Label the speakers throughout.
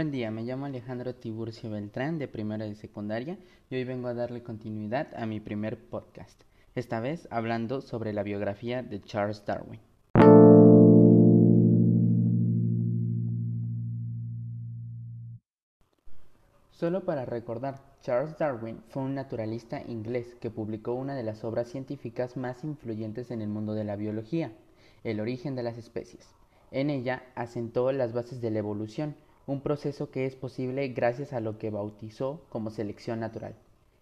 Speaker 1: día, me llamo Alejandro Tiburcio Beltrán de primero de secundaria y hoy vengo a darle continuidad a mi primer podcast, esta vez hablando sobre la biografía de Charles Darwin. Solo para recordar, Charles Darwin fue un naturalista inglés que publicó una de las obras científicas más influyentes en el mundo de la biología, El origen de las especies. En ella asentó las bases de la evolución, un proceso que es posible gracias a lo que bautizó como selección natural.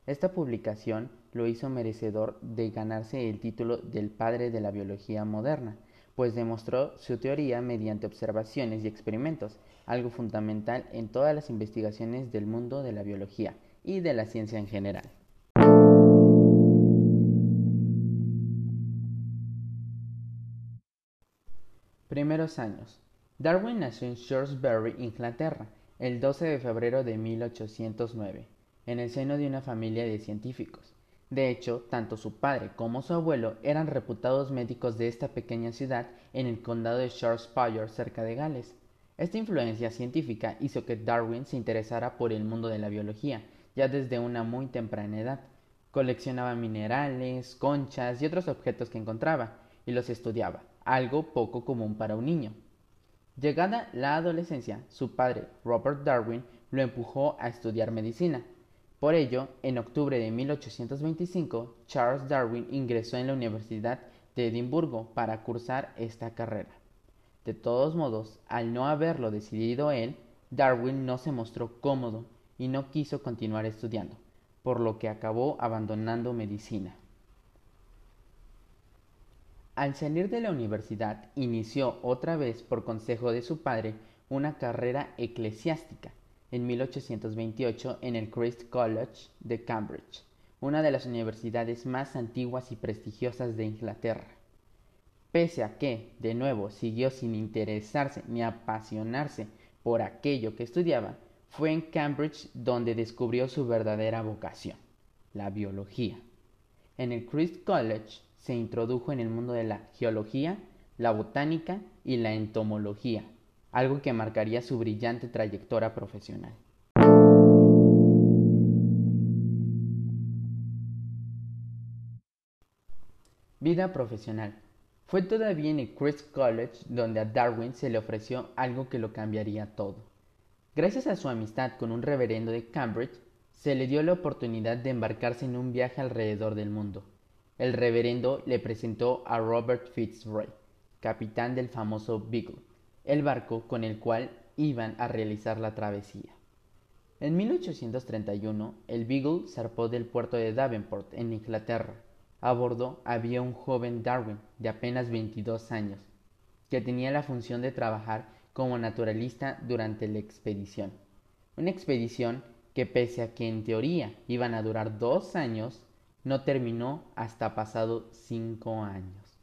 Speaker 1: Esta publicación lo hizo merecedor de ganarse el título del padre de la biología moderna, pues demostró su teoría mediante observaciones y experimentos, algo fundamental en todas las investigaciones del mundo de la biología y de la ciencia en general. Primeros años. Darwin nació en Shrewsbury, Inglaterra, el 12 de febrero de 1809, en el seno de una familia de científicos. De hecho, tanto su padre como su abuelo eran reputados médicos de esta pequeña ciudad en el condado de Shropshire, cerca de Gales. Esta influencia científica hizo que Darwin se interesara por el mundo de la biología, ya desde una muy temprana edad. Coleccionaba minerales, conchas y otros objetos que encontraba, y los estudiaba, algo poco común para un niño. Llegada la adolescencia, su padre, Robert Darwin, lo empujó a estudiar medicina. Por ello, en octubre de 1825, Charles Darwin ingresó en la Universidad de Edimburgo para cursar esta carrera. De todos modos, al no haberlo decidido él, Darwin no se mostró cómodo y no quiso continuar estudiando, por lo que acabó abandonando medicina. Al salir de la universidad, inició otra vez por consejo de su padre una carrera eclesiástica en 1828 en el Christ College de Cambridge, una de las universidades más antiguas y prestigiosas de Inglaterra. Pese a que, de nuevo, siguió sin interesarse ni apasionarse por aquello que estudiaba, fue en Cambridge donde descubrió su verdadera vocación, la biología. En el Christ College se introdujo en el mundo de la geología, la botánica y la entomología, algo que marcaría su brillante trayectoria profesional. Vida profesional. Fue todavía en el Christ College donde a Darwin se le ofreció algo que lo cambiaría todo. Gracias a su amistad con un reverendo de Cambridge, se le dio la oportunidad de embarcarse en un viaje alrededor del mundo el reverendo le presentó a Robert Fitzroy, capitán del famoso Beagle, el barco con el cual iban a realizar la travesía. En 1831, el Beagle zarpó del puerto de Davenport, en Inglaterra. A bordo había un joven Darwin, de apenas 22 años, que tenía la función de trabajar como naturalista durante la expedición. Una expedición que pese a que en teoría iban a durar dos años, no terminó hasta pasado cinco años.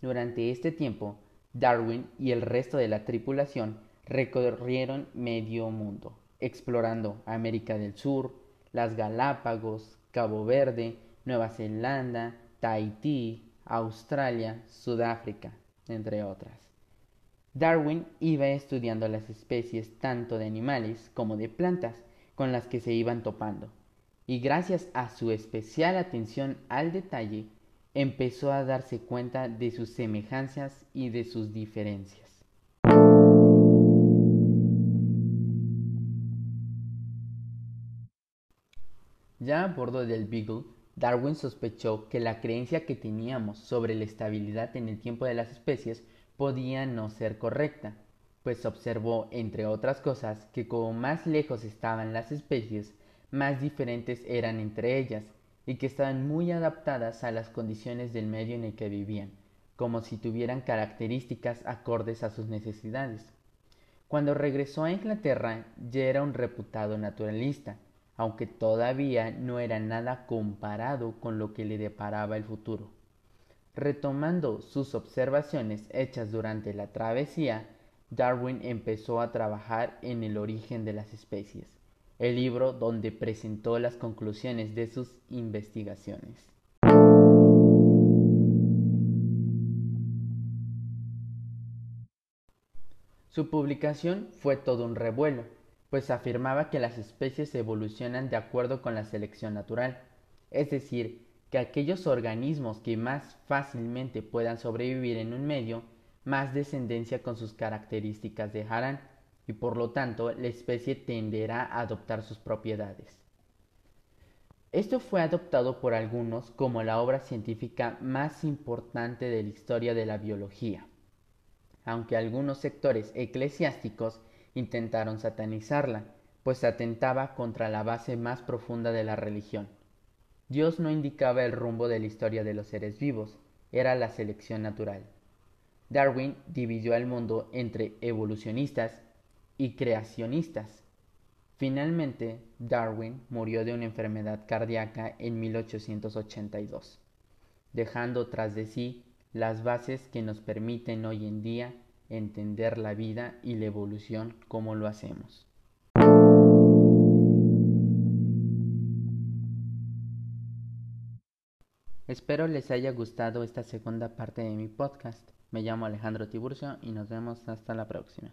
Speaker 1: Durante este tiempo, Darwin y el resto de la tripulación recorrieron medio mundo, explorando América del Sur, las Galápagos, Cabo Verde, Nueva Zelanda, Tahití, Australia, Sudáfrica, entre otras. Darwin iba estudiando las especies tanto de animales como de plantas con las que se iban topando y gracias a su especial atención al detalle, empezó a darse cuenta de sus semejanzas y de sus diferencias. Ya a bordo del Beagle, Darwin sospechó que la creencia que teníamos sobre la estabilidad en el tiempo de las especies podía no ser correcta, pues observó, entre otras cosas, que como más lejos estaban las especies, más diferentes eran entre ellas y que estaban muy adaptadas a las condiciones del medio en el que vivían, como si tuvieran características acordes a sus necesidades. Cuando regresó a Inglaterra ya era un reputado naturalista, aunque todavía no era nada comparado con lo que le deparaba el futuro. Retomando sus observaciones hechas durante la travesía, Darwin empezó a trabajar en el origen de las especies el libro donde presentó las conclusiones de sus investigaciones. Su publicación fue todo un revuelo, pues afirmaba que las especies evolucionan de acuerdo con la selección natural, es decir, que aquellos organismos que más fácilmente puedan sobrevivir en un medio, más descendencia con sus características dejarán, y por lo tanto la especie tenderá a adoptar sus propiedades. Esto fue adoptado por algunos como la obra científica más importante de la historia de la biología, aunque algunos sectores eclesiásticos intentaron satanizarla, pues atentaba contra la base más profunda de la religión. Dios no indicaba el rumbo de la historia de los seres vivos, era la selección natural. Darwin dividió al mundo entre evolucionistas y creacionistas. Finalmente, Darwin murió de una enfermedad cardíaca en 1882, dejando tras de sí las bases que nos permiten hoy en día entender la vida y la evolución como lo hacemos. Espero les haya gustado esta segunda parte de mi podcast. Me llamo Alejandro Tiburcio y nos vemos hasta la próxima.